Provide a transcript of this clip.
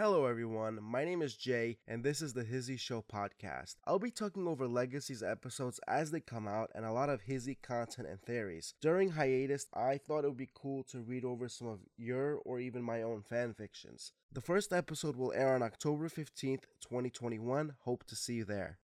Hello, everyone. My name is Jay, and this is the Hizzie Show podcast. I'll be talking over Legacies episodes as they come out and a lot of Hizzie content and theories. During hiatus, I thought it would be cool to read over some of your or even my own fan fictions. The first episode will air on October 15th, 2021. Hope to see you there.